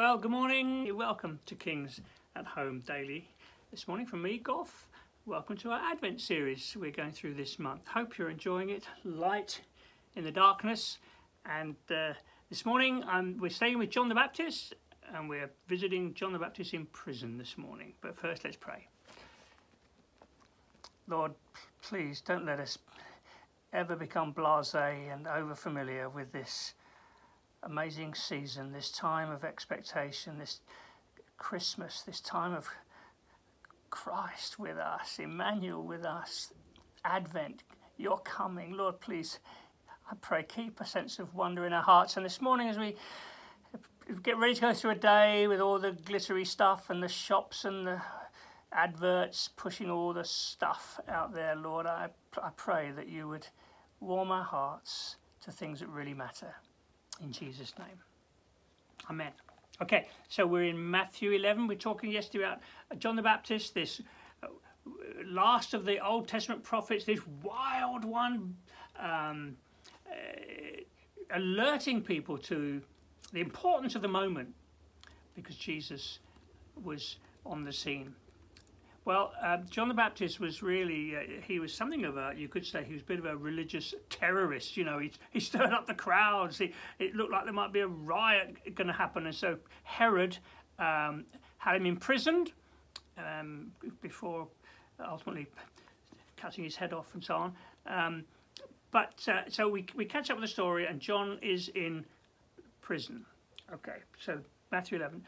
Well, good morning. Welcome to Kings at Home Daily. This morning from me, Goff. Welcome to our Advent series we're going through this month. Hope you're enjoying it. Light in the darkness. And uh, this morning um, we're staying with John the Baptist and we're visiting John the Baptist in prison this morning. But first, let's pray. Lord, please don't let us ever become blasé and over familiar with this amazing season, this time of expectation, this Christmas, this time of Christ with us, Emmanuel with us, Advent, your coming. Lord, please, I pray, keep a sense of wonder in our hearts. And this morning, as we get ready to go through a day with all the glittery stuff and the shops and the adverts pushing all the stuff out there, Lord, I, I pray that you would warm our hearts to things that really matter in Jesus' name. Amen. Okay, so we're in Matthew 11. We're talking yesterday about John the Baptist, this uh, last of the Old Testament prophets, this wild one, um, uh, alerting people to the importance of the moment because Jesus was on the scene. Well, uh, John the Baptist was really, uh, he was something of a, you could say he was a bit of a religious terrorist, you know, he, he stirred up the crowds, he, it looked like there might be a riot going to happen, and so Herod um, had him imprisoned um, before ultimately cutting his head off and so on. Um, but, uh, so we, we catch up with the story, and John is in prison. Okay, so Matthew 11,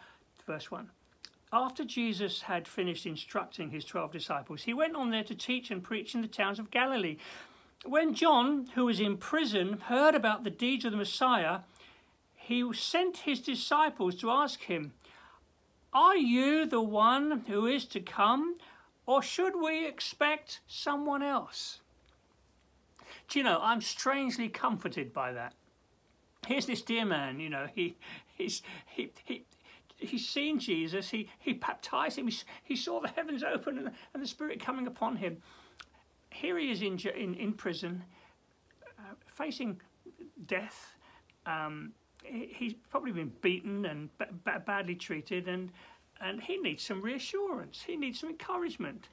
verse 1 after Jesus had finished instructing his 12 disciples, he went on there to teach and preach in the towns of Galilee. When John, who was in prison, heard about the deeds of the Messiah, he sent his disciples to ask him, Are you the one who is to come, or should we expect someone else? Do you know, I'm strangely comforted by that. Here's this dear man, you know, he, he's, he, he, he's seen Jesus, he, he baptized him, he, he saw the heavens open and, and the Spirit coming upon him. Here he is in, in, in prison, uh, facing death. Um, he, he's probably been beaten and badly treated, and, and he needs some reassurance, he needs some encouragement.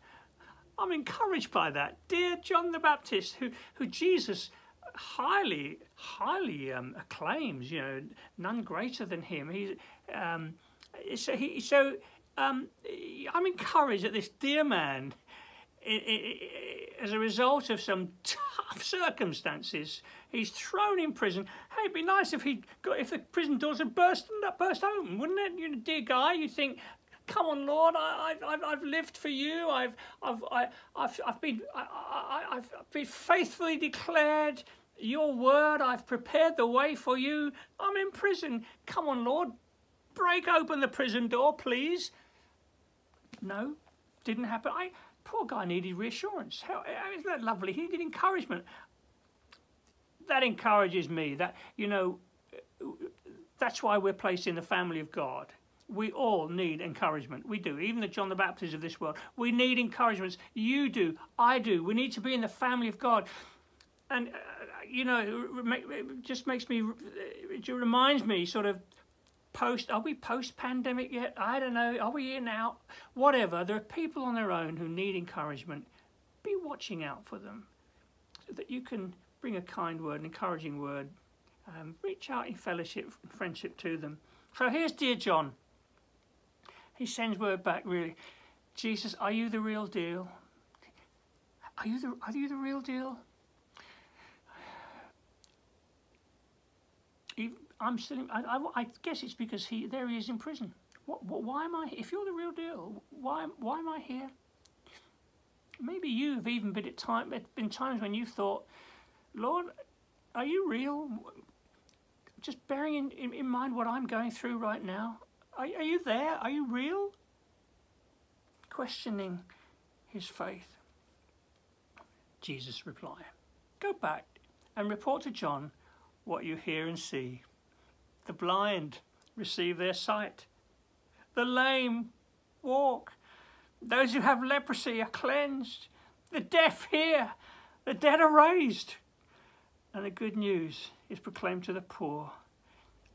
I'm encouraged by that. Dear John the Baptist, who, who Jesus highly, highly um, acclaims, you know, none greater than him. He's, um, so, he, so um, I'm encouraged that this dear man, as a result of some tough circumstances, he's thrown in prison. Hey, it'd be nice if he got if the prison doors had burst burst open, wouldn't it? You dear guy, you think. Come on, Lord! I, have I've lived for you. I've, I've, I, I've, I've been, I, I, I've been faithfully declared your word. I've prepared the way for you. I'm in prison. Come on, Lord, break open the prison door, please. No, didn't happen. I poor guy needed reassurance. How, isn't that lovely? He needed encouragement. That encourages me. That you know, that's why we're placed in the family of God. We all need encouragement. We do. Even the John the Baptist of this world. We need encouragements. You do. I do. We need to be in the family of God. And, uh, you know, it just makes me, it reminds me sort of post are we post pandemic yet? I don't know. Are we in now whatever. There are people on their own who need encouragement. Be watching out for them. So that you can bring a kind word an encouraging word um, reach out in fellowship and friendship to them. So here's dear john. He sends word back really. Jesus are you the real deal? Are you the, are you the real deal I'm still. I, I, I, guess it's because he there he is in prison. What, what, why am I? If you're the real deal, why why am I here? Maybe you've even been at time been times when you thought, Lord, are you real? Just bearing in, in, in mind what I'm going through right now. Are, are you there? Are you real? Questioning his faith. Jesus' reply Go back and report to John what you hear and see. The blind receive their sight. The lame walk. Those who have leprosy are cleansed. The deaf hear. The dead are raised. And the good news is proclaimed to the poor.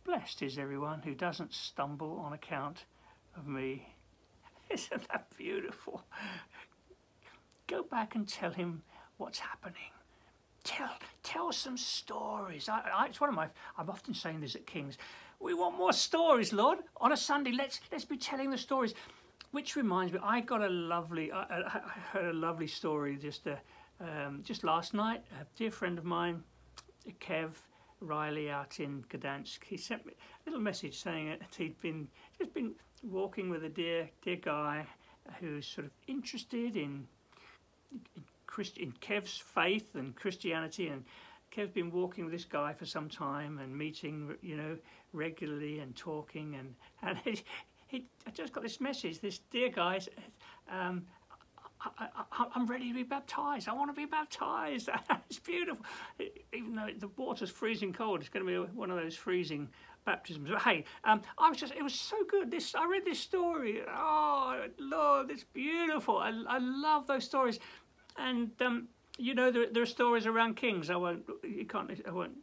Blessed is everyone who doesn't stumble on account of me. Isn't that beautiful? Go back and tell him what's happening. Tell, tell some stories. I, I, it's one of my. I'm often saying this at Kings. We want more stories, Lord. On a Sunday, let's let's be telling the stories. Which reminds me, I got a lovely. I, I heard a lovely story just uh, um, just last night. A dear friend of mine, Kev Riley, out in Gdansk, he sent me a little message saying that he'd been just been walking with a dear dear guy who's sort of interested in in, Christ, in Kev's faith and Christianity and Kev's been walking with this guy for some time and meeting, you know, regularly and talking and and he, he I just got this message. This dear guy, um, I, am ready to be baptized. I want to be baptized. it's beautiful. Even though the water's freezing cold, it's going to be one of those freezing baptisms. But hey, um, I was just, it was so good. This, I read this story. Oh, Lord, it's beautiful. I, I love those stories. And, um, you know, there, there are stories around kings. I won't, you can't, I won't,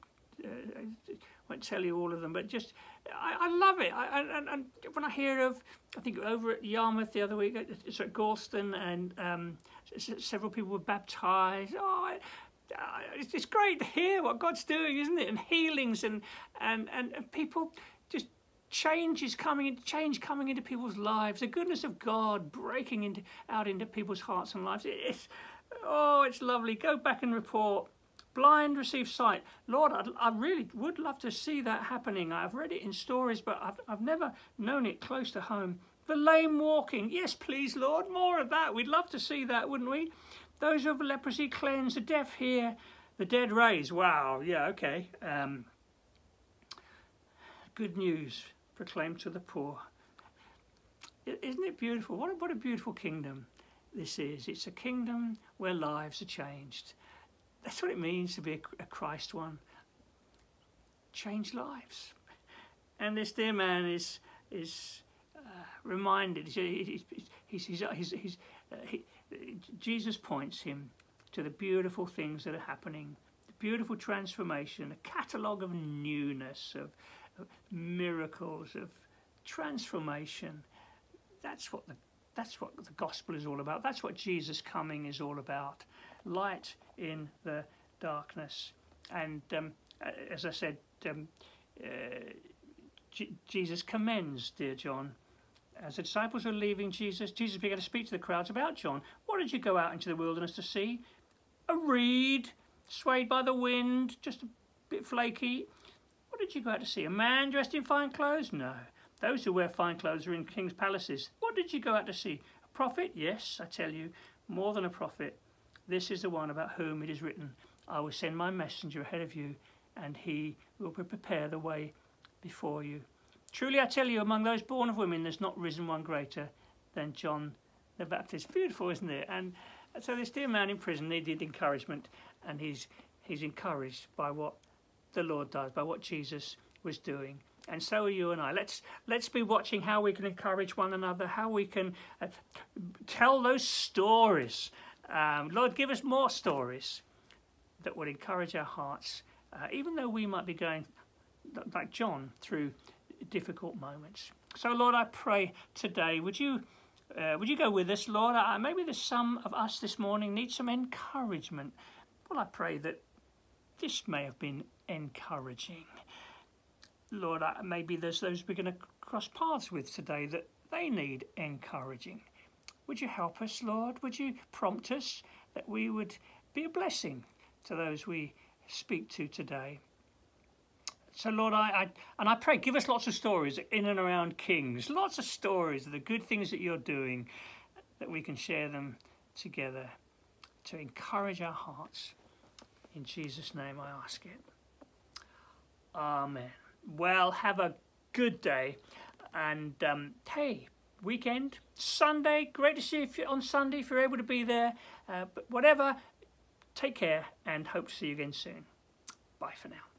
uh, I won't tell you all of them, but just, I, I love it. I, and, when I hear of, I think over at Yarmouth the other week, it's at Gorleston, and um, several people were baptised. Oh, uh, it's great to hear what God's doing, isn't it? And healings and and and, and people just change is coming change coming into people's lives. The goodness of God breaking into out into people's hearts and lives. It's oh, it's lovely. Go back and report. Blind receive sight. Lord, I'd, I really would love to see that happening. I've read it in stories, but I've, I've never known it close to home. The lame walking. Yes, please, Lord, more of that. We'd love to see that, wouldn't we? Those of leprosy cleansed, the deaf hear, the dead raised. Wow, yeah, okay. Um, good news proclaimed to the poor. Isn't it beautiful? What a, what a beautiful kingdom this is. It's a kingdom where lives are changed. That's what it means to be a, Christ one. Change lives. And this dear man is is uh, reminded. He's, he's, he's, he's, uh, he, Jesus points him to the beautiful things that are happening, the beautiful transformation, a catalogue of newness, of, of miracles, of transformation. That's what the that's what the gospel is all about. That's what Jesus coming is all about. Light in the darkness. And um, as I said, um, uh, Jesus commends, dear John, as the disciples were leaving Jesus, Jesus began to speak to the crowds about John. What did you go out into the wilderness to see? A reed swayed by the wind, just a bit flaky. What did you go out to see? A man dressed in fine clothes? No. Those who wear fine clothes are in king's palaces. What did you go out to see? A prophet? Yes, I tell you, more than a prophet. This is the one about whom it is written, I will send my messenger ahead of you, and he will prepare the way before you. Truly I tell you, among those born of women, there's not risen one greater than John the Baptist. Beautiful, isn't it? And so this dear man in prison needed encouragement, and he's he's encouraged by what the Lord does, by what Jesus was doing. And so are you and I. Let's let's be watching how we can encourage one another, how we can uh, tell those stories. Um, Lord, give us more stories that would encourage our hearts, uh, even though we might be going like John through difficult moments. So, Lord, I pray today, would you, uh, would you go with us, Lord? Uh, maybe there's some of us this morning need some encouragement. Well, I pray that this may have been encouraging. Lord, uh, maybe there's those we're going to cross paths with today that they need encouraging. Would you help us, Lord? Would you prompt us that we would be a blessing to those we speak to today? So, Lord, I, I, and I pray, give us lots of stories in and around Kings, lots of stories of the good things that you're doing, that we can share them together to encourage our hearts. In Jesus' name I ask it. Amen. Well, have a good day. And um, hey, weekend, Sunday, great to see you on Sunday if you're able to be there. Uh, but whatever, take care and hope to see you again soon. Bye for now.